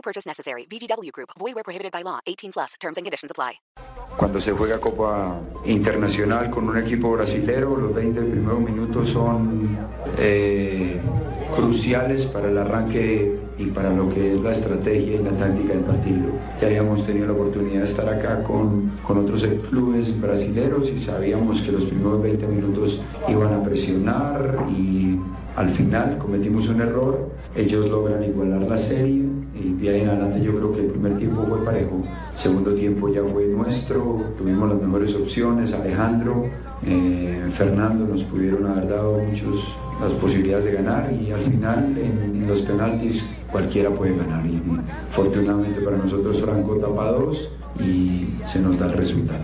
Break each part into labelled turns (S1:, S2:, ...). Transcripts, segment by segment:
S1: No purchase necessary. VGW Group. Void where prohibited by law. 18 plus. Terms and conditions apply.
S2: Cuando se juega Copa Internacional con un equipo brasilero, los 20 primeros minutos son eh, cruciales para el arranque y para lo que es la estrategia y la táctica del partido. Ya habíamos tenido la oportunidad de estar acá con, con otros clubes brasileros y sabíamos que los primeros 20 minutos iban a presionar y al final cometimos un error, ellos logran igualar la serie y de ahí en adelante yo creo que el primer tiempo fue parejo, segundo tiempo ya fue nuestro, tuvimos las mejores opciones, Alejandro, eh, Fernando nos pudieron haber dado muchas las posibilidades de ganar y al final en, en los penaltis cualquiera puede ganar y afortunadamente para nosotros Franco tapa dos y se nos da el resultado.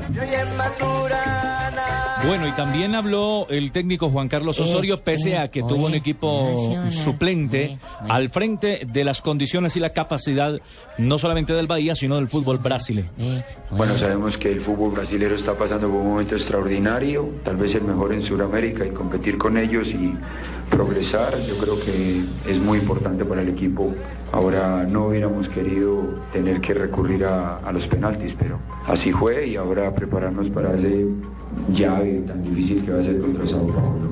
S3: Bueno, y también habló el técnico Juan Carlos Osorio, pese a que tuvo un equipo suplente al frente de las condiciones y la capacidad no solamente del Bahía, sino del fútbol brasileño.
S2: Bueno, sabemos que el fútbol brasileño está pasando por un momento extraordinario, tal vez el mejor en Sudamérica, y competir con ellos y progresar, yo creo que es muy importante para el equipo. Ahora no hubiéramos querido tener que recurrir a, a los penaltis, pero así fue y ahora prepararnos para ese llave tan difícil que va a ser contra Sao Paulo.